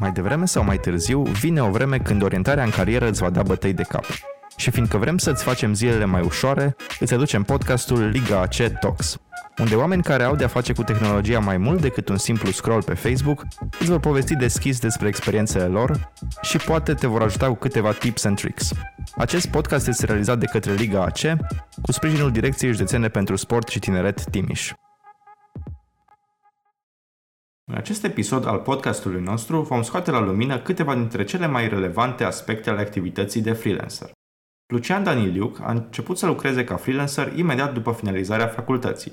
Mai devreme sau mai târziu, vine o vreme când orientarea în carieră îți va da bătăi de cap. Și fiindcă vrem să-ți facem zilele mai ușoare, îți aducem podcastul Liga AC Talks, unde oameni care au de-a face cu tehnologia mai mult decât un simplu scroll pe Facebook îți vor povesti deschis despre experiențele lor și poate te vor ajuta cu câteva tips and tricks. Acest podcast este realizat de către Liga AC cu sprijinul Direcției Județene pentru Sport și Tineret Timiș. În acest episod al podcastului nostru vom scoate la lumină câteva dintre cele mai relevante aspecte ale activității de freelancer. Lucian Daniliuc a început să lucreze ca freelancer imediat după finalizarea facultății.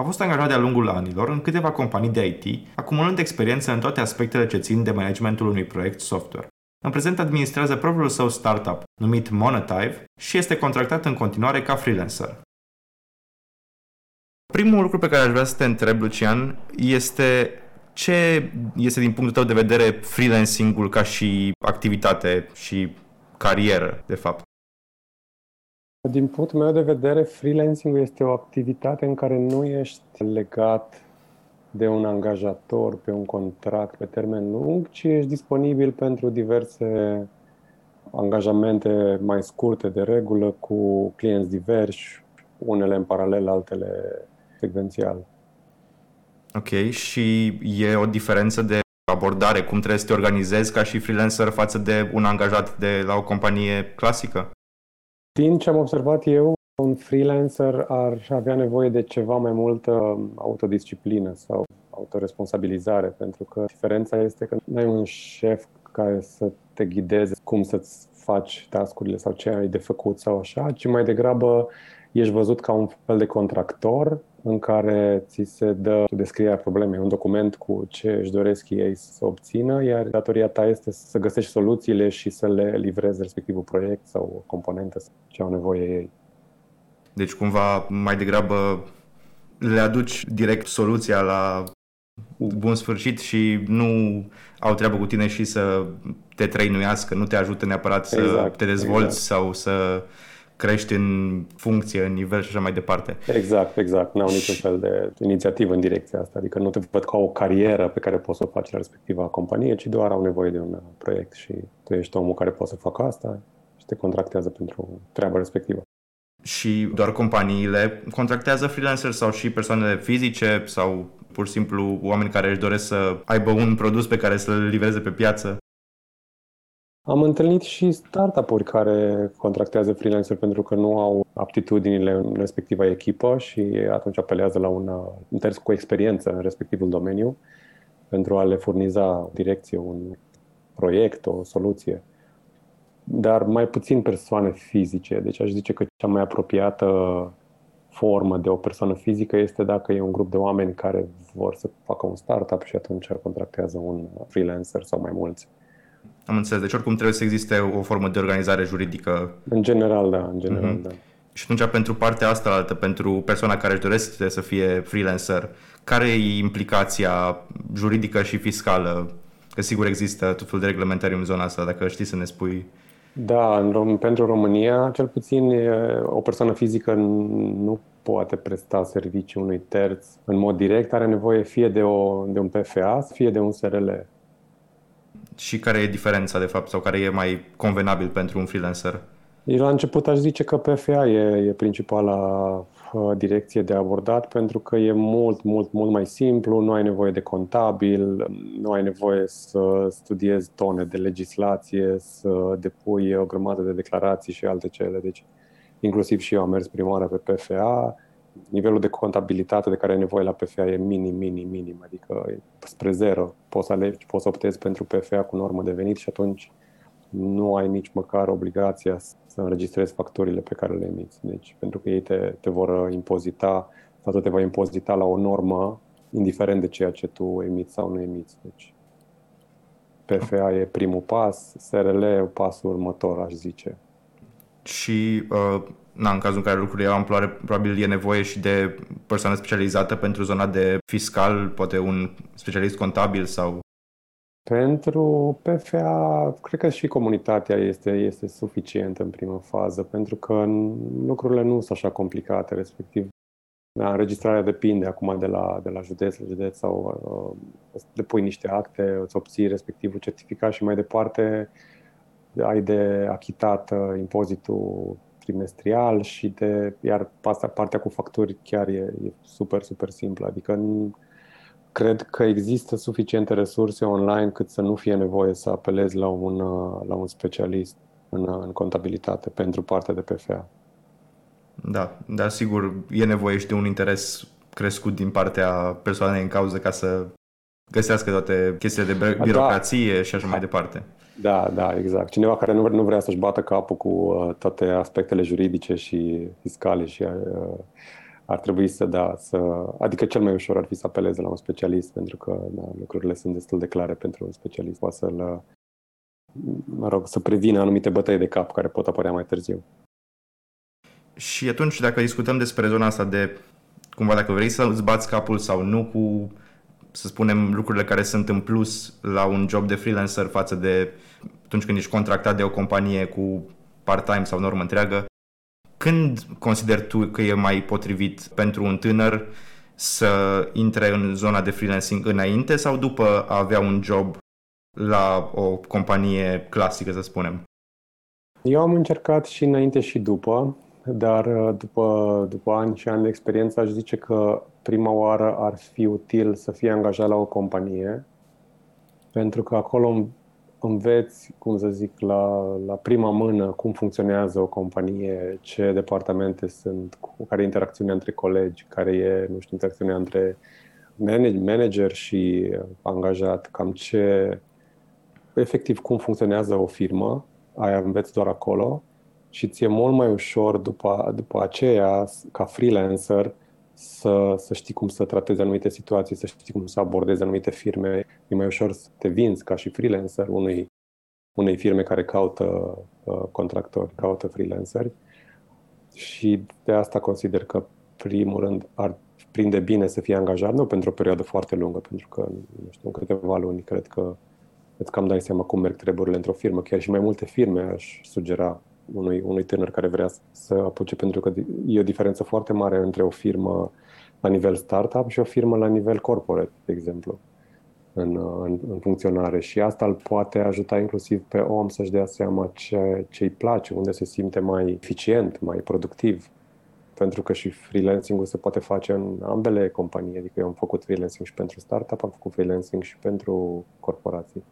A fost angajat de-a lungul anilor în câteva companii de IT, acumulând experiență în toate aspectele ce țin de managementul unui proiect software. În prezent administrează propriul său startup, numit Monetive, și este contractat în continuare ca freelancer. Primul lucru pe care aș vrea să te întreb, Lucian, este ce este din punctul tău de vedere freelancing-ul ca și activitate și carieră, de fapt? Din punctul meu de vedere, freelancing este o activitate în care nu ești legat de un angajator pe un contract pe termen lung, ci ești disponibil pentru diverse angajamente mai scurte de regulă cu clienți diversi, unele în paralel, altele secvențial. Ok, și e o diferență de abordare, cum trebuie să te organizezi ca și freelancer față de un angajat de la o companie clasică? Din ce am observat eu, un freelancer ar avea nevoie de ceva mai multă autodisciplină sau autoresponsabilizare, pentru că diferența este că nu ai un șef care să te ghideze cum să-ți faci tascurile sau ce ai de făcut sau așa, ci mai degrabă ești văzut ca un fel de contractor în care ți se dă descrierea problemei, un document cu ce își doresc ei să obțină, iar datoria ta este să găsești soluțiile și să le livrezi respectivul proiect sau o componentă ce au nevoie ei. Deci cumva mai degrabă le aduci direct soluția la bun sfârșit și nu au treabă cu tine și să te trăinuiască, nu te ajută neapărat să exact, te dezvolți exact. sau să crești în funcție, în nivel și așa mai departe. Exact, exact. N-au niciun fel de inițiativă în direcția asta. Adică nu te văd ca o carieră pe care poți să o faci la respectiva companie, ci doar au nevoie de un proiect și tu ești omul care poate să facă asta și te contractează pentru treaba respectivă. Și doar companiile contractează freelancer sau și persoanele fizice sau pur și simplu oameni care își doresc să aibă un produs pe care să-l livreze pe piață? Am întâlnit și startup-uri care contractează freelancer pentru că nu au aptitudinile în respectiva echipă și atunci apelează la un interes cu experiență în respectivul domeniu pentru a le furniza o direcție, un proiect, o soluție. Dar mai puțin persoane fizice. Deci aș zice că cea mai apropiată formă de o persoană fizică este dacă e un grup de oameni care vor să facă un startup și atunci contractează un freelancer sau mai mulți. Am înțeles. Deci oricum trebuie să existe o formă de organizare juridică. În general, da. În general, mm-hmm. da. Și atunci pentru partea asta altă, pentru persoana care își dorește să fie freelancer, care e implicația juridică și fiscală? Că sigur există tot felul de reglementări în zona asta, dacă știi să ne spui. Da, în, pentru România, cel puțin, o persoană fizică nu poate presta servicii unui terț în mod direct, are nevoie fie de, o, de un PFA, fie de un SRL și care e diferența, de fapt, sau care e mai convenabil pentru un freelancer? La început aș zice că PFA e, e principala uh, direcție de abordat pentru că e mult, mult, mult mai simplu, nu ai nevoie de contabil, nu ai nevoie să studiezi tone de legislație, să depui o grămadă de declarații și alte cele. Deci, inclusiv și eu am mers prima oară pe PFA, nivelul de contabilitate de care ai nevoie la PFA e minim, minim, minim, adică e spre zero. Poți să alegi, poți să optezi pentru PFA cu normă de venit și atunci nu ai nici măcar obligația să înregistrezi facturile pe care le emiți. Deci, pentru că ei te, te vor impozita, statul te va impozita la o normă, indiferent de ceea ce tu emiți sau nu emiți. Deci, PFA e primul pas, SRL e pasul următor, aș zice. Și uh, na, în cazul în care lucrurile au amploare, probabil e nevoie și de persoană specializată pentru zona de fiscal, poate un specialist contabil sau... Pentru PFA, cred că și comunitatea este, este suficientă în primă fază, pentru că lucrurile nu sunt așa complicate, respectiv Da, înregistrarea depinde acum de la, de la județ la județ sau uh, depui niște acte, îți obții respectivul certificat și mai departe ai de achitat uh, impozitul trimestrial și de, iar partea cu facturi chiar e, e super, super simplă. Adică cred că există suficiente resurse online cât să nu fie nevoie să apelezi la un, la un specialist în, în contabilitate pentru partea de PFA. Da, dar sigur e nevoie și de un interes crescut din partea persoanei în cauză ca să găsească toate chestiile de da. birocrație da. și așa mai departe. Da, da, exact. Cineva care nu, nu vrea să-și bată capul cu uh, toate aspectele juridice și fiscale și uh, ar trebui să, da, să... Adică cel mai ușor ar fi să apeleze la un specialist, pentru că da, lucrurile sunt destul de clare pentru un specialist. Poate să-l, mă rog, să prevină anumite bătăi de cap care pot apărea mai târziu. Și atunci, dacă discutăm despre zona asta de, cumva, dacă vrei să îți bați capul sau nu cu, să spunem, lucrurile care sunt în plus la un job de freelancer față de atunci când ești contractat de o companie cu part-time sau normă întreagă, când consideri tu că e mai potrivit pentru un tânăr să intre în zona de freelancing înainte sau după a avea un job la o companie clasică, să spunem? Eu am încercat și înainte și după, dar după, după ani și ani de experiență aș zice că prima oară ar fi util să fie angajat la o companie, pentru că acolo înveți, cum să zic, la, la prima mână cum funcționează o companie, ce departamente sunt, cu care interacțiunea între colegi, care e, nu știu, interacțiunea între manager și angajat, cam ce, efectiv, cum funcționează o firmă, aia înveți doar acolo și ți-e mult mai ușor după, după aceea, ca freelancer, să, să știi cum să tratezi anumite situații, să știi cum să abordezi anumite firme. E mai ușor să te vinzi ca și freelancer unui, unei firme care caută uh, contractori, caută freelanceri. Și de asta consider că, primul rând, ar prinde bine să fie angajat, nu pentru o perioadă foarte lungă, pentru că, nu știu, în câteva luni, cred că îți cam dai seama cum merg treburile într-o firmă. Chiar și mai multe firme aș sugera unui, unui tânăr care vrea să apuce, pentru că e o diferență foarte mare între o firmă la nivel startup și o firmă la nivel corporate, de exemplu, în, în, în funcționare. Și asta îl poate ajuta inclusiv pe om să-și dea seama ce, ce îi place, unde se simte mai eficient, mai productiv. Pentru că și freelancing-ul se poate face în ambele companii. Adică eu am făcut freelancing și pentru startup, am făcut freelancing și pentru corporații.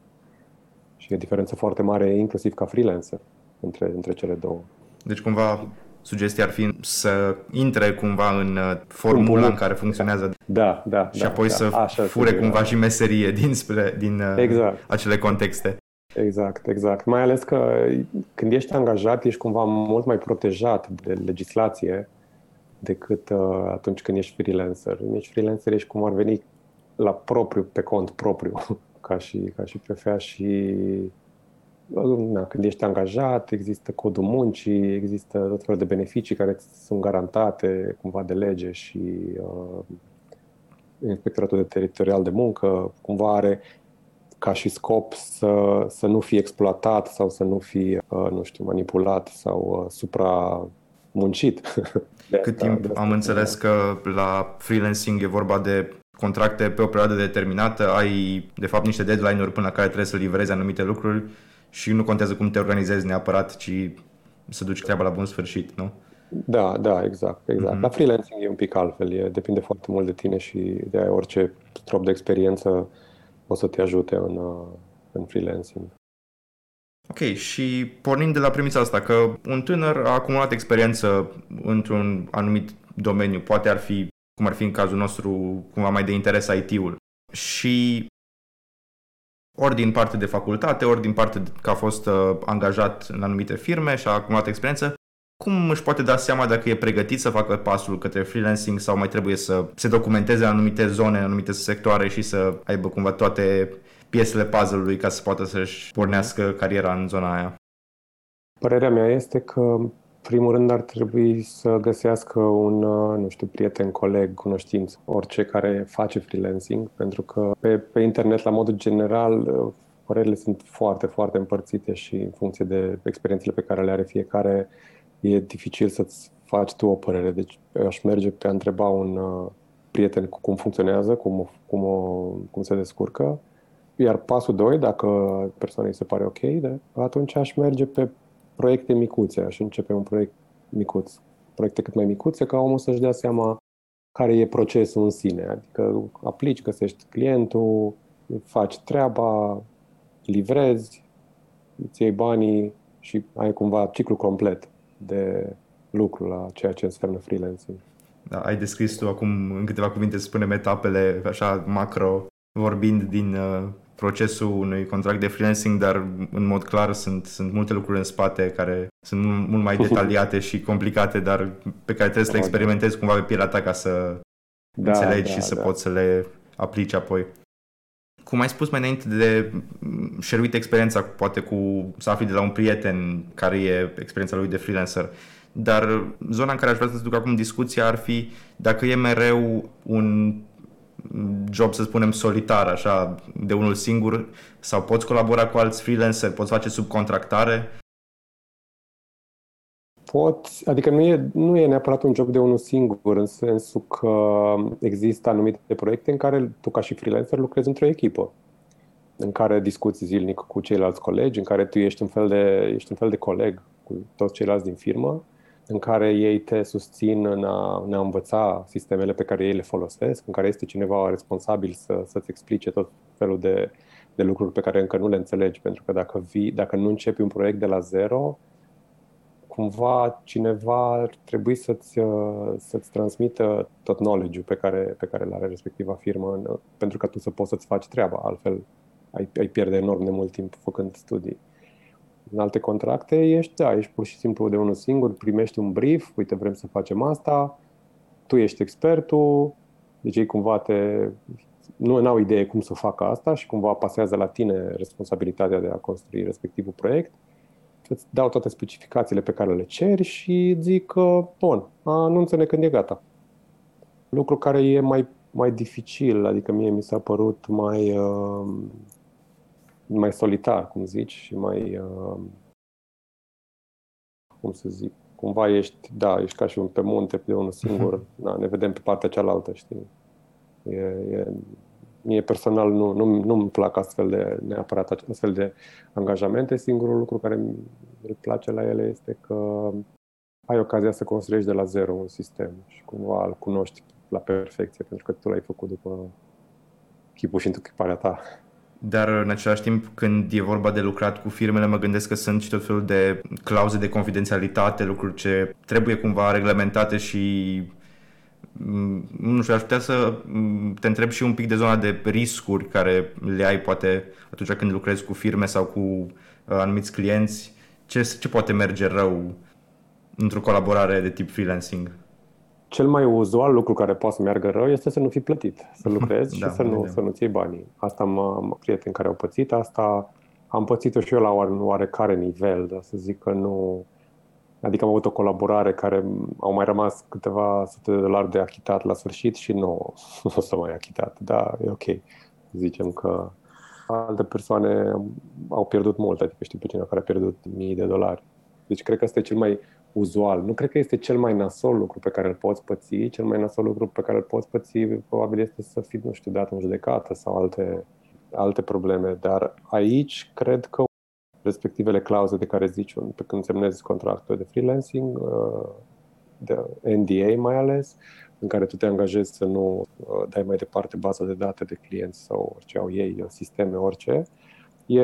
Și e o diferență foarte mare, inclusiv ca freelancer între, între cele două. Deci cumva sugestia ar fi să intre cumva în uh, formula în care funcționează da, da, și da, apoi da, să așa fure cumva și meserie din, spre, din uh, exact. acele contexte. Exact, exact. Mai ales că când ești angajat, ești cumva mult mai protejat de legislație decât uh, atunci când ești freelancer. Când ești freelancer, ești cum ar veni la propriu, pe cont propriu, ca și, ca și PFA și na, când ești angajat, există codul muncii, există tot felul de beneficii care sunt garantate cumva de lege și uh, Inspectoratul de Teritorial de Muncă cumva are ca și scop să, să nu fie exploatat sau să nu fie, uh, nu știu, manipulat sau uh, supra muncit. De Cât asta, timp de am înțeles că la freelancing e vorba de contracte pe o perioadă determinată, ai de fapt niște deadline-uri până la care trebuie să livrezi anumite lucruri și nu contează cum te organizezi neapărat, ci să duci treaba la bun sfârșit, nu? Da, da, exact, exact. Mm-hmm. La freelancing e un pic altfel, e, depinde foarte mult de tine și de orice trop de experiență o să te ajute în, uh, în freelancing. Ok, și pornind de la premisa asta, că un tânăr a acumulat experiență într-un anumit domeniu, poate ar fi, cum ar fi în cazul nostru, cumva mai de interes IT-ul, și ori din parte de facultate, ori din parte că a fost uh, angajat în anumite firme și a acumulat experiență, cum își poate da seama dacă e pregătit să facă pasul către freelancing sau mai trebuie să se documenteze în anumite zone, în anumite sectoare și să aibă cumva toate piesele puzzle-ului ca să poată să-și pornească cariera în zona aia? Părerea mea este că primul rând ar trebui să găsească un, uh, nu știu, prieten, coleg, cunoștință, orice care face freelancing, pentru că pe, pe internet, la modul general, uh, părerile sunt foarte, foarte împărțite și în funcție de experiențele pe care le are fiecare, e dificil să-ți faci tu o părere. Deci aș merge pe a întreba un uh, prieten cum funcționează, cum, cum, o, cum se descurcă. Iar pasul 2, dacă persoanei se pare ok, de, atunci aș merge pe proiecte micuțe. Aș începe un proiect micuț. Proiecte cât mai micuțe, ca omul să-și dea seama care e procesul în sine. Adică aplici, găsești clientul, faci treaba, livrezi, îți iei banii și ai cumva ciclu complet de lucru la ceea ce înseamnă freelancing. Da, ai descris tu acum în câteva cuvinte, să spunem, etapele așa macro, vorbind din uh, procesul unui contract de freelancing, dar în mod clar sunt, sunt multe lucruri în spate care sunt mult mai detaliate și complicate, dar pe care trebuie să le experimentezi cumva pe pielea ta ca să da, înțelegi da, și să da. poți să le aplici apoi. Cum ai spus mai înainte de șeruit experiența, poate cu să afli de la un prieten care e experiența lui de freelancer, dar zona în care aș vrea să duc acum discuția ar fi dacă e mereu un job, să spunem, solitar, așa, de unul singur, sau poți colabora cu alți freelancer, poți face subcontractare? Pot, adică nu e, nu e neapărat un job de unul singur, în sensul că există anumite proiecte în care tu ca și freelancer lucrezi într-o echipă, în care discuți zilnic cu ceilalți colegi, în care tu ești un fel de, ești un fel de coleg cu toți ceilalți din firmă în care ei te susțin în a, în a învăța sistemele pe care ei le folosesc, în care este cineva responsabil să, să-ți explice tot felul de, de lucruri pe care încă nu le înțelegi, pentru că dacă, vii, dacă nu începi un proiect de la zero, cumva cineva ar trebui să-ți, să-ți transmită tot knowledge-ul pe care, pe care îl are respectiva firmă, în, pentru că tu să poți să-ți faci treaba, altfel ai, ai pierde enorm de mult timp făcând studii. În alte contracte ești, da, ești pur și simplu de unul singur, primești un brief, uite, vrem să facem asta, tu ești expertul, deci ei cumva te, nu au idee cum să facă asta și cumva pasează la tine responsabilitatea de a construi respectivul proiect, îți dau toate specificațiile pe care le ceri și zic că, bun, anunță-ne când e gata. Lucru care e mai, mai dificil, adică mie mi s-a părut mai, uh, mai solitar, cum zici, și mai, uh, cum să zic, cumva ești, da, ești ca și un pe munte de unul singur, da, ne vedem pe partea cealaltă, știi. E, e, mie personal nu, nu, nu-mi plac astfel de, neapărat astfel de angajamente. Singurul lucru care îmi place la ele este că ai ocazia să construiești de la zero un sistem și cumva îl cunoști la perfecție, pentru că tu l-ai făcut după chipul și întâchiparea ta. Dar în același timp, când e vorba de lucrat cu firmele, mă gândesc că sunt și tot felul de clauze de confidențialitate, lucruri ce trebuie cumva reglementate și mm, nu știu, aș putea să mm, te întreb și un pic de zona de riscuri care le ai poate atunci când lucrezi cu firme sau cu uh, anumiți clienți. Ce, ce poate merge rău într-o colaborare de tip freelancing? Cel mai uzual lucru care poate să meargă rău este să nu fii plătit, să lucrezi da, și să, nu, să nu-ți iei banii. Asta am, am prieteni care au pățit, asta am pățit-o și eu la un oarecare nivel, dar să zic că nu... Adică am avut o colaborare care au mai rămas câteva sute de dolari de achitat la sfârșit și nu, nu o să mai achitat, dar e ok. Zicem că alte persoane au pierdut mult, adică știu pe cineva care a pierdut mii de dolari. Deci cred că asta e cel mai uzual. Nu cred că este cel mai nasol lucru pe care îl poți păți. Cel mai nasol lucru pe care îl poți păți probabil este să fii, nu știu, dat în judecată sau alte, alte probleme. Dar aici cred că respectivele clauze de care zici pe când semnezi contractul de freelancing, uh, de NDA mai ales, în care tu te angajezi să nu uh, dai mai departe baza de date de clienți sau orice au ei, sisteme, orice, e,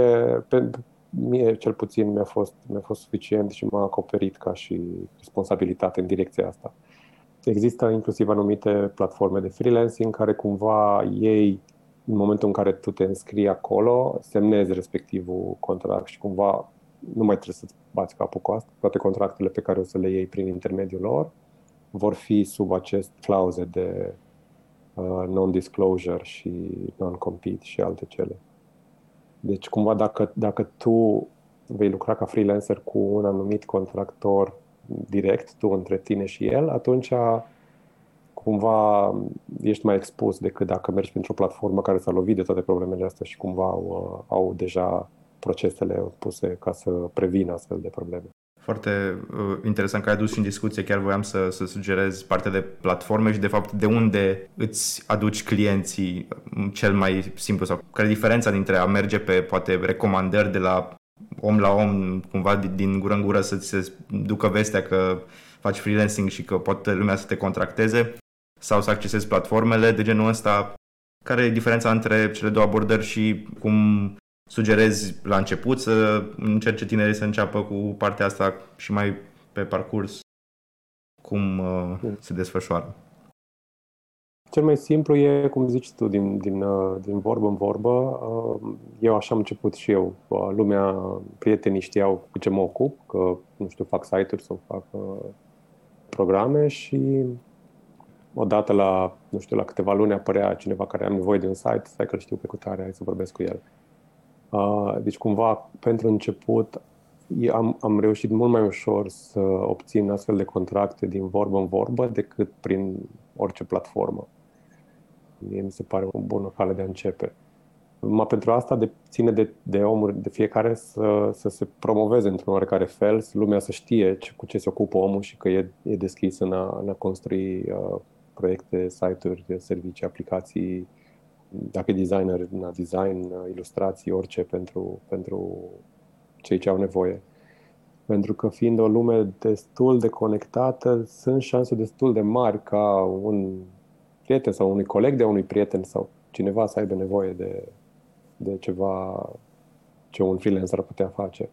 mie cel puțin mi-a fost, mi-a fost suficient și m-a acoperit ca și responsabilitate în direcția asta. Există inclusiv anumite platforme de freelancing care cumva ei, în momentul în care tu te înscrii acolo, semnezi respectivul contract și cumva nu mai trebuie să-ți bați capul cu asta. Toate contractele pe care o să le iei prin intermediul lor vor fi sub acest clauze de uh, non-disclosure și non-compete și alte cele. Deci, cumva, dacă, dacă tu vei lucra ca freelancer cu un anumit contractor direct, tu între tine și el, atunci cumva ești mai expus decât dacă mergi printr-o platformă care s-a lovit de toate problemele astea și cumva au, au deja procesele puse ca să prevină astfel de probleme. Foarte uh, interesant că ai adus și în discuție, chiar voiam să, să sugerez partea de platforme și de fapt de unde îți aduci clienții cel mai simplu sau care e diferența dintre a merge pe poate recomandări de la om la om, cumva din gură în gură să ți se ducă vestea că faci freelancing și că poate lumea să te contracteze sau să accesezi platformele de genul ăsta. Care e diferența între cele două abordări și cum sugerezi la început să încerce tinerii să înceapă cu partea asta și mai pe parcurs cum uh, se desfășoară? Cel mai simplu e, cum zici tu, din, din, uh, din vorbă în vorbă. Uh, eu așa am început și eu. Uh, lumea, prietenii știau cu ce mă ocup, că, nu știu, fac site-uri sau fac programe și odată la, nu știu, la câteva luni apărea cineva care am nevoie de un site, stai că știu pe cutare, hai să vorbesc cu el. Deci, cumva, pentru început, am, am reușit mult mai ușor să obțin astfel de contracte din vorbă în vorbă decât prin orice platformă. Mie mi se pare o bună cale de a începe. Ma pentru asta de, ține de, de omul, de fiecare să, să se promoveze într-un oarecare fel, lumea să știe ce, cu ce se ocupă omul și că e, e deschis în a, în a construi uh, proiecte, site-uri, servicii, aplicații, dacă e designer, na, design, uh, ilustrații, orice pentru, pentru cei ce au nevoie. Pentru că fiind o lume destul de conectată, sunt șanse destul de mari ca un prieten sau unui coleg de unui prieten sau cineva să aibă nevoie de, de ceva ce un freelancer ar putea face.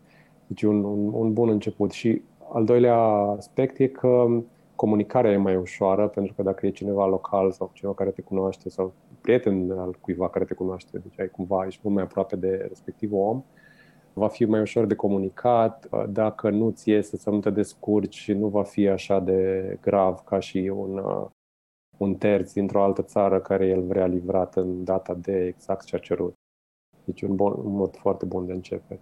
Deci un, un, un bun început. Și al doilea aspect e că comunicarea e mai ușoară, pentru că dacă e cineva local sau cineva care te cunoaște sau prieten al cuiva care te cunoaște, deci ai cumva, ești mult mai aproape de respectivul om, va fi mai ușor de comunicat, dacă nu ți iese să nu te descurci și nu va fi așa de grav ca și un, un terț dintr-o altă țară care el vrea livrat în data de exact ce a cerut. Deci un, bon, un mod foarte bun de începe.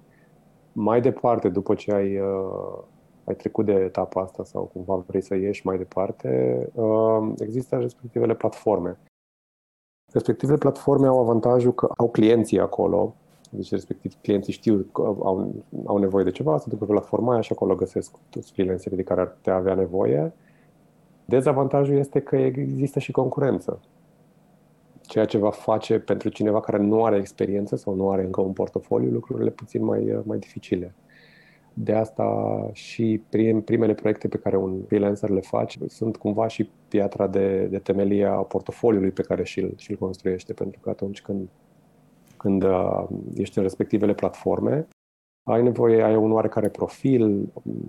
Mai departe, după ce ai, uh, ai trecut de etapa asta sau cumva vrei să ieși mai departe, uh, există respectivele platforme. Respectivele platforme au avantajul că au clienții acolo, deci respectiv clienții știu că au, au nevoie de ceva, se duc pe platforma aia și acolo găsesc toți freelancerii de care ar putea avea nevoie Dezavantajul este că există și concurență. Ceea ce va face pentru cineva care nu are experiență sau nu are încă un portofoliu lucrurile puțin mai, mai dificile. De asta și prim, primele proiecte pe care un freelancer le face sunt cumva și piatra de, de temelie a portofoliului pe care și-l, și-l construiește, pentru că atunci când, când uh, ești în respectivele platforme, ai nevoie, ai un oarecare profil,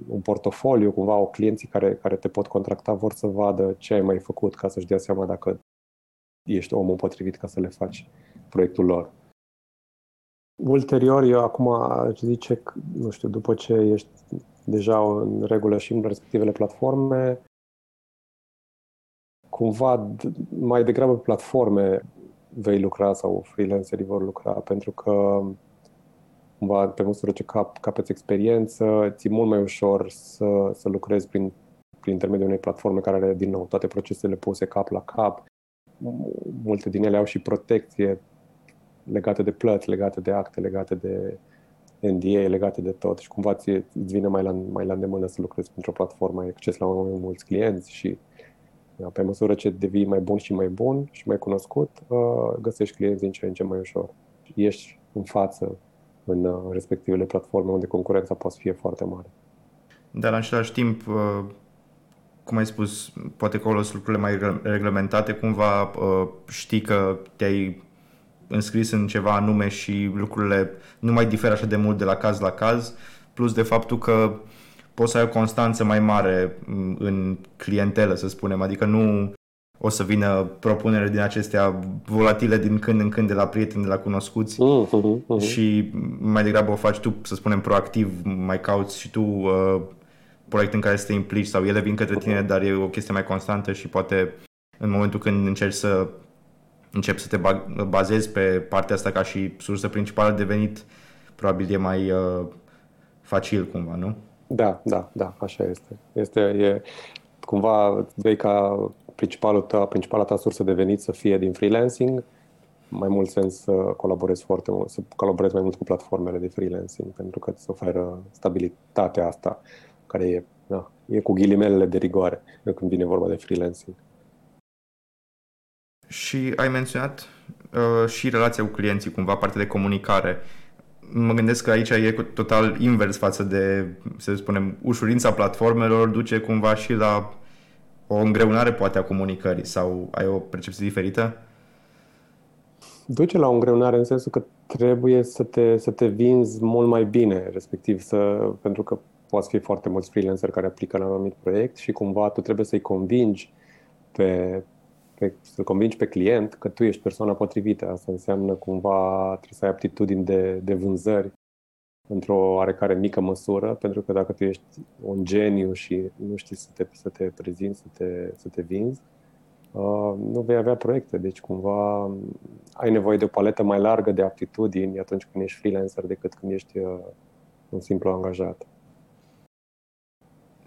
un portofoliu, cumva o clienții care, care te pot contracta vor să vadă ce ai mai făcut ca să-și dea seama dacă ești omul potrivit ca să le faci proiectul lor. Ulterior, eu acum aș zice, nu știu, după ce ești deja în regulă și în respectivele platforme, cumva mai degrabă pe platforme vei lucra sau freelancerii vor lucra, pentru că cumva pe măsură ce cap, capeți experiență, ți mult mai ușor să, să lucrezi prin, prin intermediul unei platforme care are, din nou, toate procesele puse cap la cap. Multe din ele au și protecție legate de plăți, legate de acte, legate de NDA, legate de tot și cumva ți, îți vine mai la, mai la îndemână să lucrezi pentru o platformă, ai acces la mai mulți clienți și da, pe măsură ce devii mai bun și mai bun și mai cunoscut, uh, găsești clienți din ce în ce mai ușor. Ești în față în uh, respectivele platforme unde concurența poate fi foarte mare. Dar în același timp, uh, cum ai spus, poate că acolo sunt lucrurile mai reglementate, cumva uh, știi că te-ai înscris în ceva anume și lucrurile nu mai diferă așa de mult de la caz la caz, plus de faptul că poți să ai o constanță mai mare mm, în clientelă, să spunem, adică nu o să vină propunere din acestea volatile din când în când de la prieteni, de la cunoscuți uh-huh, uh-huh. și mai degrabă o faci tu, să spunem, proactiv, mai cauți și tu uh, proiect în care să te implici sau ele vin către tine, dar e o chestie mai constantă și poate în momentul când încerci să începi să te bazezi pe partea asta ca și sursă principală de venit, probabil e mai uh, facil cumva, nu? Da, da, da, așa este. Este e, cumva vei ca principalul ta, principala ta sursă de venit să fie din freelancing, mai mult sens să colaborezi foarte mult, să colaborezi mai mult cu platformele de freelancing, pentru că îți oferă stabilitatea asta. care e, da, e cu ghilimelele de rigoare când vine vorba de freelancing. Și ai menționat uh, și relația cu clienții, cumva partea de comunicare. Mă gândesc că aici e total invers față de, să spunem, ușurința platformelor duce cumva și la o îngreunare poate a comunicării sau ai o percepție diferită? Duce la o îngreunare în sensul că trebuie să te, să te vinzi mult mai bine, respectiv să, pentru că poți fi foarte mulți freelancer care aplică la un anumit proiect și cumva tu trebuie să-i convingi pe, pe, să convingi pe client că tu ești persoana potrivită. Asta înseamnă cumva trebuie să ai aptitudini de, de vânzări într-o oarecare mică măsură, pentru că dacă tu ești un geniu și nu știi să te, să te prezinți, să te, să te vinzi, uh, nu vei avea proiecte. Deci cumva ai nevoie de o paletă mai largă de aptitudini atunci când ești freelancer decât când ești uh, un simplu angajat.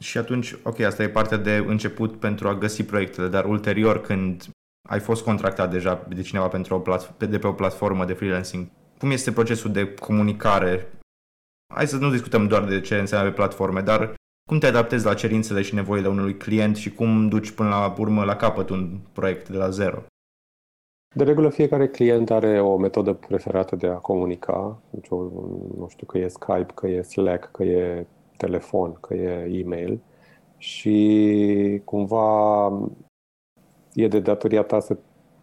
Și atunci, ok, asta e partea de început pentru a găsi proiectele, dar ulterior când ai fost contractat deja de cineva pentru o plat- de pe o platformă de freelancing, cum este procesul de comunicare hai să nu discutăm doar de ce înseamnă pe platforme, dar cum te adaptezi la cerințele și nevoile unui client și cum duci până la urmă la capăt un proiect de la zero? De regulă, fiecare client are o metodă preferată de a comunica. Deci, nu știu, că e Skype, că e Slack, că e telefon, că e e-mail. Și cumva e de datoria ta să,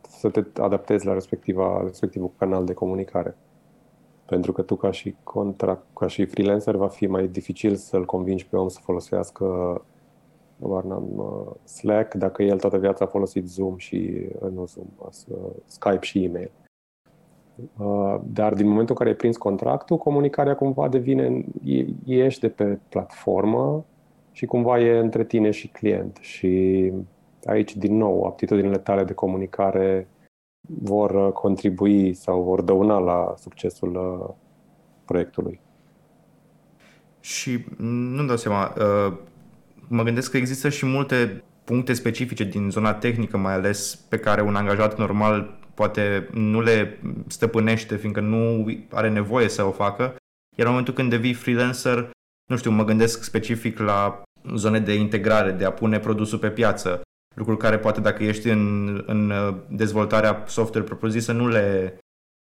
să te adaptezi la respectiva, respectivul canal de comunicare. Pentru că tu ca și contract, ca și freelancer va fi mai dificil să-l convingi pe om să folosească uh, Slack dacă el toată viața a folosit Zoom și uh, nu Zoom, Skype și e-mail. Uh, dar din momentul în care ai prins contractul, comunicarea cumva devine, ieși de pe platformă și cumva e între tine și client. Și aici, din nou, aptitudinile tale de comunicare vor uh, contribui sau vor dăuna la succesul uh, proiectului. Și nu-mi dau seama, uh, mă gândesc că există și multe puncte specifice din zona tehnică, mai ales pe care un angajat normal poate nu le stăpânește, fiindcă nu are nevoie să o facă. Iar în momentul când devii freelancer, nu știu, mă gândesc specific la zone de integrare, de a pune produsul pe piață, lucruri care poate dacă ești în, în uh, dezvoltarea software propriu-zisă nu le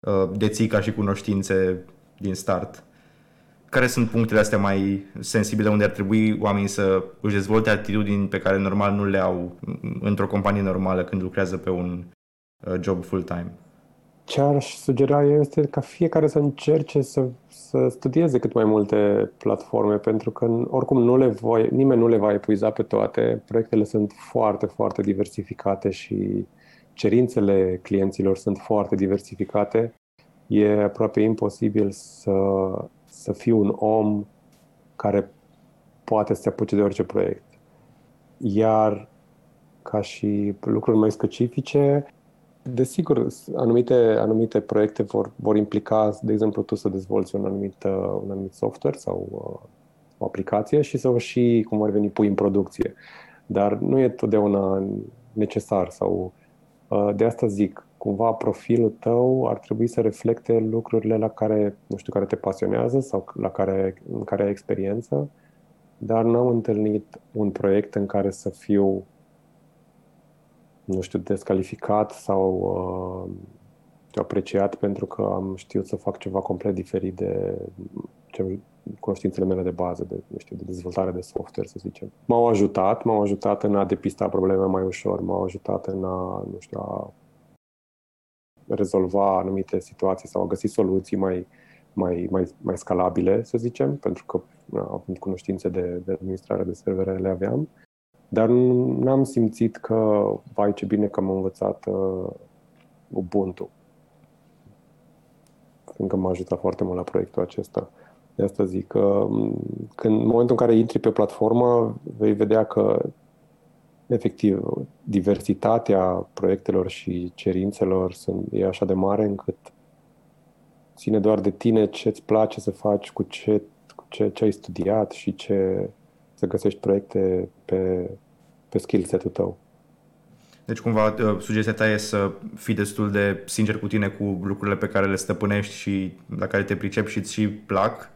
uh, deții ca și cunoștințe din start. Care sunt punctele astea mai sensibile unde ar trebui oamenii să își dezvolte atitudini pe care normal nu le au într-o companie normală când lucrează pe un uh, job full-time? Ce aș sugera este ca fiecare să încerce să, să studieze cât mai multe platforme, pentru că oricum nu le voi, nimeni nu le va epuiza pe toate. Proiectele sunt foarte, foarte diversificate și cerințele clienților sunt foarte diversificate. E aproape imposibil să, să fii un om care poate să se apuce de orice proiect. Iar ca și lucruri mai specifice, Desigur, anumite, anumite proiecte vor, vor implica, de exemplu, tu să dezvolți un anumit, uh, un anumit software sau uh, o aplicație și să o și, cum ar veni, pui în producție. Dar nu e totdeauna necesar sau uh, de asta zic, cumva profilul tău ar trebui să reflecte lucrurile la care, nu știu, care te pasionează sau la care, în care ai experiență, dar n-am întâlnit un proiect în care să fiu nu știu, descalificat sau uh, apreciat pentru că am știut să fac ceva complet diferit de ce, cunoștințele mele de bază, de, nu știu, de dezvoltare de software, să zicem. M-au ajutat, m-au ajutat în a depista probleme mai ușor, m-au ajutat în a, nu știu, a rezolva anumite situații sau a găsi soluții mai, mai, mai, mai scalabile, să zicem, pentru că având cunoștințe de, de administrare de servere le aveam. Dar n-am simțit că, vai ce bine că am învățat uh, Ubuntu. Fiindcă m-a ajutat foarte mult la proiectul acesta. De asta zic că când, în momentul în care intri pe platformă, vei vedea că efectiv diversitatea proiectelor și cerințelor sunt, e așa de mare încât ține doar de tine ce îți place să faci, cu ce, cu ce, ce ai studiat și ce, să găsești proiecte pe, pe skill set-ul tău. Deci cumva uh, sugestia ta e să fii destul de sincer cu tine cu lucrurile pe care le stăpânești și la care te pricepi și îți și plac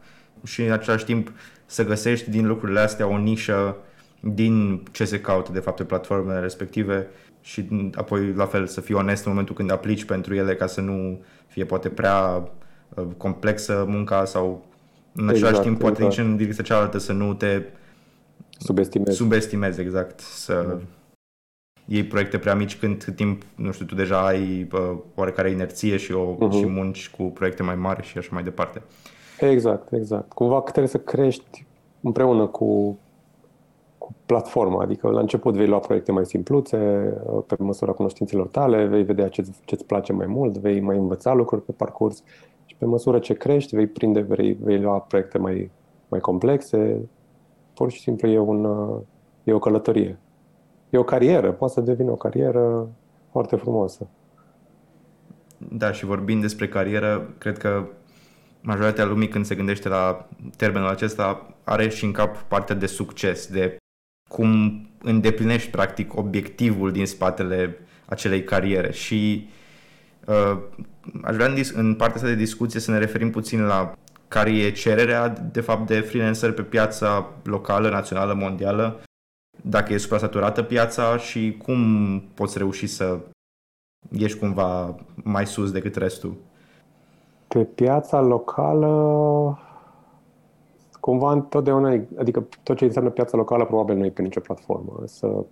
și în același timp să găsești din lucrurile astea o nișă din ce se caută de fapt pe platformele respective și apoi la fel să fii onest în momentul când aplici pentru ele ca să nu fie poate prea uh, complexă munca sau în același exact, timp poate exact. nici în direcția cealaltă să nu te subestimezi. Subestimezi, exact. Să mm. iei proiecte prea mici când timp, nu știu, tu deja ai uh, oarecare inerție și, o, uh-huh. și munci cu proiecte mai mari și așa mai departe. Exact, exact. Cumva că trebuie să crești împreună cu platformă, adică la început vei lua proiecte mai simpluțe, pe măsura cunoștințelor tale, vei vedea ce îți place mai mult, vei mai învăța lucruri pe parcurs și pe măsură ce crești vei prinde, vei, vei lua proiecte mai, mai complexe. Pur și simplu e, un, e o călătorie. E o carieră, poate să devină o carieră foarte frumoasă. Da, și vorbind despre carieră, cred că majoritatea lumii când se gândește la termenul acesta are și în cap partea de succes, de cum îndeplinești practic obiectivul din spatele acelei cariere și uh, aș vrea în, în partea asta de discuție să ne referim puțin la care e cererea de fapt de freelancer pe piața locală, națională, mondială, dacă e suprasaturată piața și cum poți reuși să ieși cumva mai sus decât restul. Pe piața locală cumva întotdeauna, adică tot ce înseamnă piața locală probabil nu e pe nicio platformă. Să,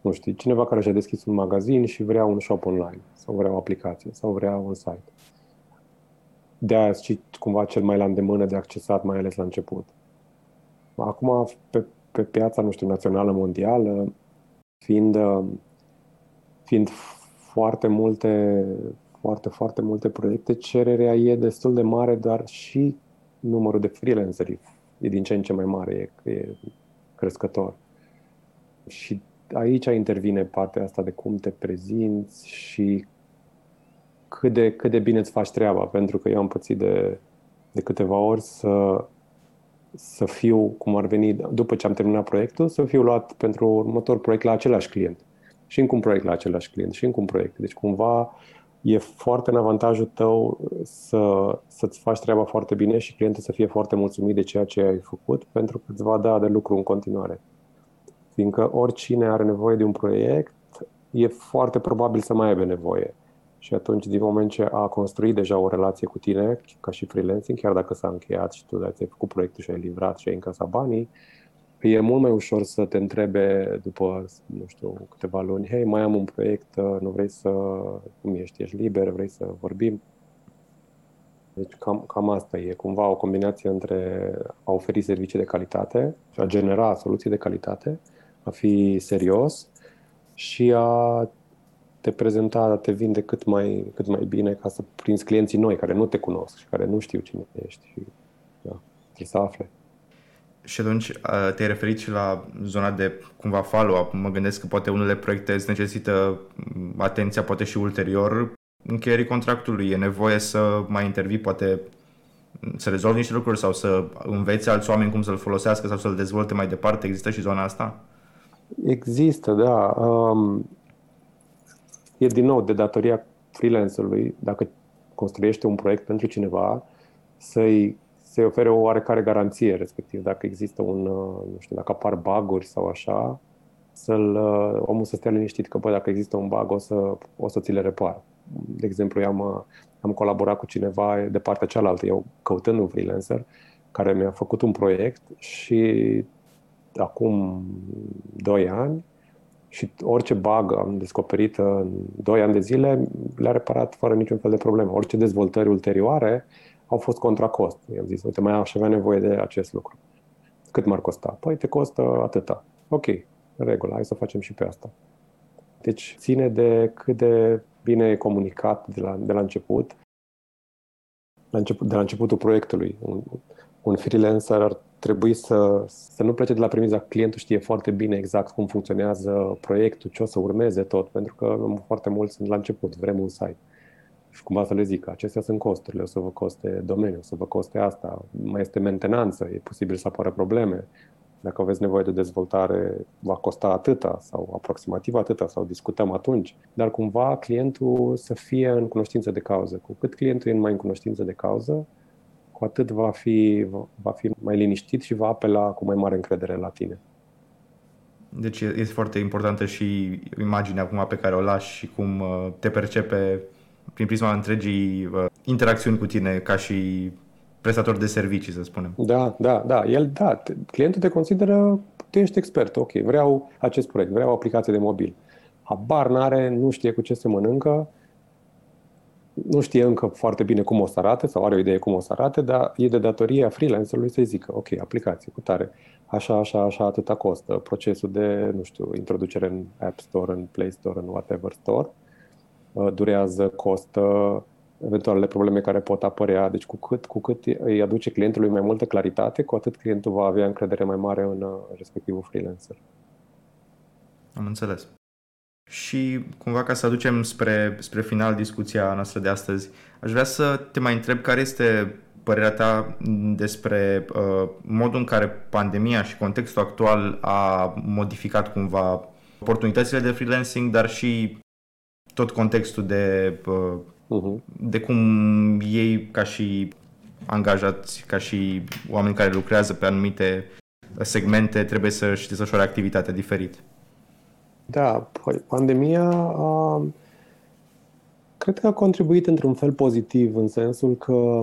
nu știu, cineva care și-a deschis un magazin și vrea un shop online sau vrea o aplicație sau vrea un site. De aia și cumva cel mai la îndemână de accesat, mai ales la început. Acum, pe, pe piața, nu știu, națională, mondială, fiind, fiind foarte multe, foarte, foarte multe proiecte, cererea e destul de mare, dar și numărul de freelanceri e din ce în ce mai mare, e, e crescător. Și aici intervine partea asta de cum te prezinți și cât de, cât de bine îți faci treaba, pentru că eu am pățit de, de câteva ori să, să fiu, cum ar veni, după ce am terminat proiectul, să fiu luat pentru următor proiect la același client. Și încă un proiect la același client, și încă un proiect. Deci cumva e foarte în avantajul tău să, să-ți faci treaba foarte bine și clientul să fie foarte mulțumit de ceea ce ai făcut, pentru că îți va da de lucru în continuare. Fiindcă oricine are nevoie de un proiect, e foarte probabil să mai aibă nevoie. Și atunci, din moment ce a construit deja o relație cu tine, ca și freelancing, chiar dacă s-a încheiat și tu ai făcut proiectul și ai livrat și ai încasat banii, e mult mai ușor să te întrebe după, nu știu, câteva luni, hei, mai am un proiect, nu vrei să, cum ești, ești liber, vrei să vorbim? Deci cam, cam asta e, cumva o combinație între a oferi servicii de calitate și a genera soluții de calitate, a fi serios și a te prezenta, a te vinde cât mai, cât mai bine ca să prinzi clienții noi care nu te cunosc și care nu știu cine ești și da, să afle. Și atunci te-ai referit și la zona de cumva follow-up. Mă gândesc că poate unele proiecte îți necesită atenția poate și ulterior încheierii contractului. E nevoie să mai intervii, poate să rezolvi niște lucruri sau să înveți alți oameni cum să-l folosească sau să-l dezvolte mai departe. Există și zona asta? Există, da. Um, e din nou de datoria freelancerului, dacă construiește un proiect pentru cineva, să-i se ofere o oarecare garanție, respectiv dacă există un, uh, nu știu, dacă apar baguri sau așa, să-l, uh, omul să stea liniștit că, bă, dacă există un bug, o să, o să ți le repar. De exemplu, eu am, uh, am colaborat cu cineva de partea cealaltă, eu căutând un freelancer, care mi-a făcut un proiect și acum 2 ani și orice bug am descoperit în 2 ani de zile le-a reparat fără niciun fel de problemă. Orice dezvoltări ulterioare au fost contra cost. I-am zis, uite, mai aș avea nevoie de acest lucru. Cât m-ar costa? Păi te costă atâta. Ok, în regulă, hai să facem și pe asta. Deci ține de cât de bine e comunicat de la, de la început, la început, de la începutul proiectului. Un, un freelancer ar trebui să, să nu plece de la premiza că clientul știe foarte bine exact cum funcționează proiectul, ce o să urmeze tot, pentru că foarte mulți sunt la început, vrem un site. Și cumva să le zic, acestea sunt costurile, o să vă coste domeniul, o să vă coste asta, mai este mentenanță, e posibil să apară probleme, dacă aveți nevoie de dezvoltare, va costa atâta sau aproximativ atâta sau discutăm atunci, dar cumva clientul să fie în cunoștință de cauză. Cu cât clientul e mai în cunoștință de cauză, cu cu atât va fi, va fi mai liniștit și va apela cu mai mare încredere la tine. Deci este foarte importantă și imaginea acum pe care o lași și cum uh, te percepe prin prisma întregii uh, interacțiuni cu tine ca și prestator de servicii, să spunem. Da, da, da. El, da, clientul te consideră, tu ești expert, ok, vreau acest proiect, vreau o aplicație de mobil. Habar n-are, nu știe cu ce se mănâncă, nu știe încă foarte bine cum o să arate sau are o idee cum o să arate, dar e de datorie a freelancerului să-i zică, ok, aplicație cu tare, așa, așa, așa, atâta costă, procesul de, nu știu, introducere în App Store, în Play Store, în whatever store, uh, durează, costă, eventualele probleme care pot apărea. Deci cu cât, cu cât îi aduce clientului mai multă claritate, cu atât clientul va avea încredere mai mare în uh, respectivul freelancer. Am înțeles. Și cumva ca să aducem spre, spre final discuția noastră de astăzi, aș vrea să te mai întreb care este părerea ta despre uh, modul în care pandemia și contextul actual a modificat cumva oportunitățile de freelancing, dar și tot contextul de, uh, uh-huh. de cum ei ca și angajați, ca și oameni care lucrează pe anumite segmente trebuie să-și desfășoare activitatea diferit. Da, păi, pandemia a, cred că a contribuit într-un fel pozitiv, în sensul că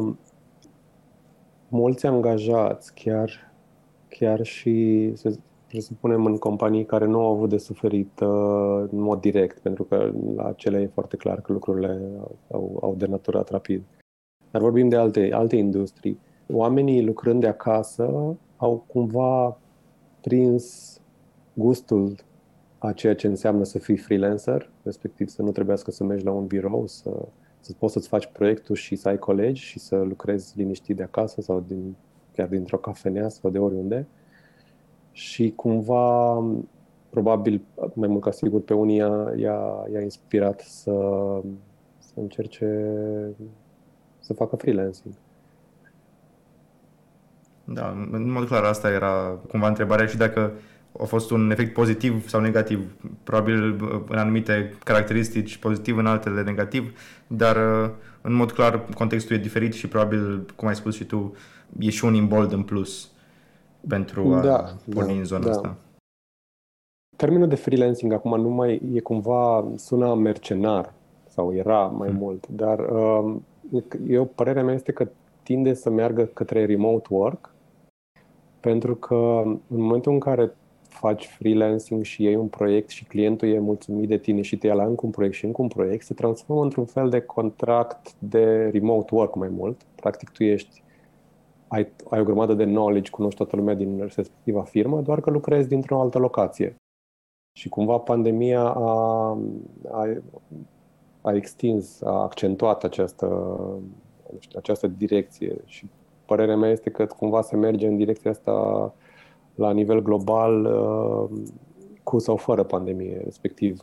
mulți angajați, chiar, chiar și, să presupunem, în companii care nu au avut de suferit uh, în mod direct, pentru că la cele e foarte clar că lucrurile au, au denaturat rapid. Dar vorbim de alte, alte industrii. Oamenii lucrând de acasă au cumva prins gustul a ceea ce înseamnă să fii freelancer, respectiv să nu trebuiască să mergi la un birou, să, să poți să-ți faci proiectul și să ai colegi și să lucrezi liniștit de acasă sau din, chiar dintr-o cafenea sau de oriunde. Și cumva, probabil, mai mult ca sigur, pe unii i-a, i-a, i-a inspirat să, să încerce să facă freelancing. Da, în mod clar asta era cumva întrebarea și dacă a fost un efect pozitiv sau negativ. Probabil în anumite caracteristici pozitiv, în altele negativ, dar în mod clar contextul e diferit și probabil, cum ai spus și tu, e și un imbold în plus pentru a da, porni da, în zona da. asta. Termenul de freelancing acum nu mai e cumva, sună mercenar sau era mai hmm. mult, dar uh, eu, părerea mea este că tinde să meargă către remote work pentru că în momentul în care faci freelancing și iei un proiect și clientul e mulțumit de tine și te ia la încă un proiect și încă un proiect, se transformă într-un fel de contract de remote work mai mult. Practic tu ești, ai, ai o grămadă de knowledge, cunoști toată lumea din respectiva firmă, doar că lucrezi dintr-o altă locație. Și cumva pandemia a, a, a extins, a accentuat această, nu știu, această direcție și părerea mea este că cumva se merge în direcția asta la nivel global uh, cu sau fără pandemie, respectiv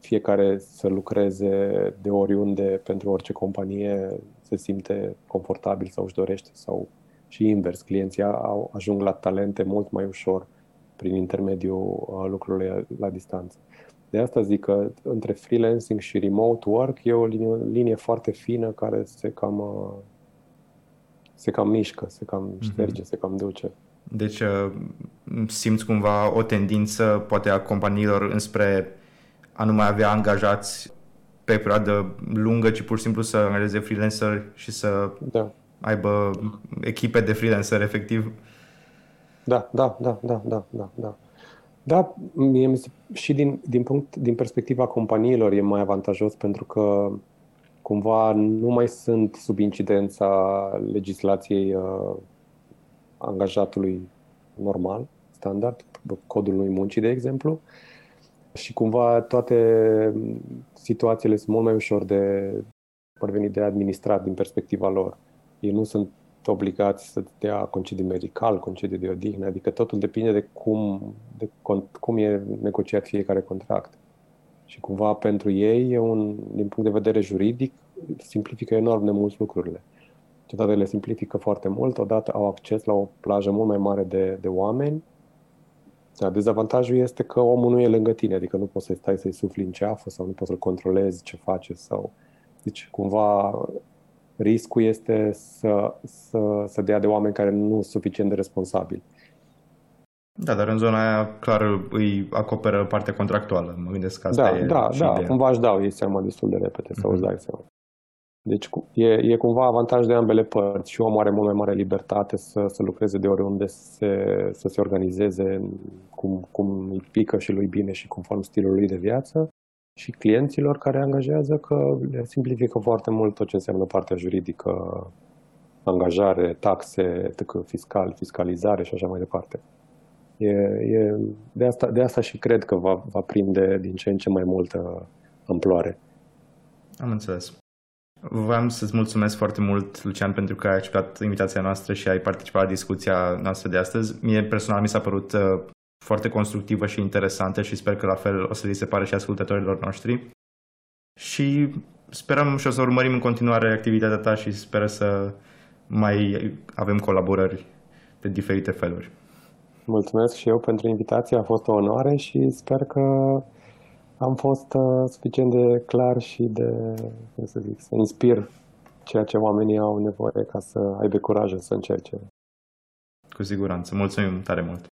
fiecare să lucreze de oriunde pentru orice companie se simte confortabil sau își dorește sau și invers, clienții au, ajung la talente mult mai ușor prin intermediul uh, lucrurilor la distanță. De asta zic că între freelancing și remote work e o linie, linie foarte fină care se cam, uh, se cam mișcă, se cam mhm. șterge, mm-hmm. se cam duce. Deci uh, simți cumva o tendință, poate a companiilor, înspre a nu mai avea angajați pe perioadă lungă, ci pur și simplu să angajeze freelancer și să da. aibă echipe de freelancer, efectiv. Da, da, da, da, da, da, da. Da, mie mi se, și din, din, punct, din perspectiva companiilor e mai avantajos pentru că cumva nu mai sunt sub incidența legislației uh, angajatului normal, standard, codul lui muncii, de exemplu, și cumva toate situațiile sunt mult mai ușor de parvenit de administrat din perspectiva lor. Ei nu sunt obligați să dea concediu medical, concediu de odihnă, adică totul depinde de cum, de cum e negociat fiecare contract. Și cumva pentru ei, e un, din punct de vedere juridic, simplifică enorm de mult lucrurile. Totodată le simplifică foarte mult, odată au acces la o plajă mult mai mare de, de oameni. Da, dezavantajul este că omul nu e lângă tine, adică nu poți să stai să-i sufli în ceafă sau nu poți să-l controlezi ce face sau... Deci, cumva, riscul este să, să, să dea de oameni care nu sunt suficient de responsabili. Da, dar în zona aia clar îi acoperă partea contractuală. Mă gândesc că asta da, e Da, și da, ideea. cumva își dau ei seama destul de repede, să uh-huh. îți dai seama. Deci e, e cumva avantaj de ambele părți și omul are mult mai mare libertate să, să lucreze de oriunde se, să se organizeze cum, cum îi pică și lui bine și conform stilului lui de viață și clienților care angajează că le simplifică foarte mult tot ce înseamnă partea juridică, angajare, taxe, fiscal, fiscalizare și așa mai departe. E, e, de, asta, de asta și cred că va, va prinde din ce în ce mai multă amploare. Am înțeles. Vreau să-ți mulțumesc foarte mult, Lucian, pentru că ai acceptat invitația noastră și ai participat la discuția noastră de astăzi. Mie personal mi s-a părut uh, foarte constructivă și interesantă și sper că la fel o să li se pare și ascultătorilor noștri. Și sperăm și o să urmărim în continuare activitatea ta și sper să mai avem colaborări de diferite feluri. Mulțumesc și eu pentru invitație, a fost o onoare și sper că am fost uh, suficient de clar și de, cum să zic, să inspir ceea ce oamenii au nevoie ca să aibă curajul să încerce. Cu siguranță. Mulțumim tare mult!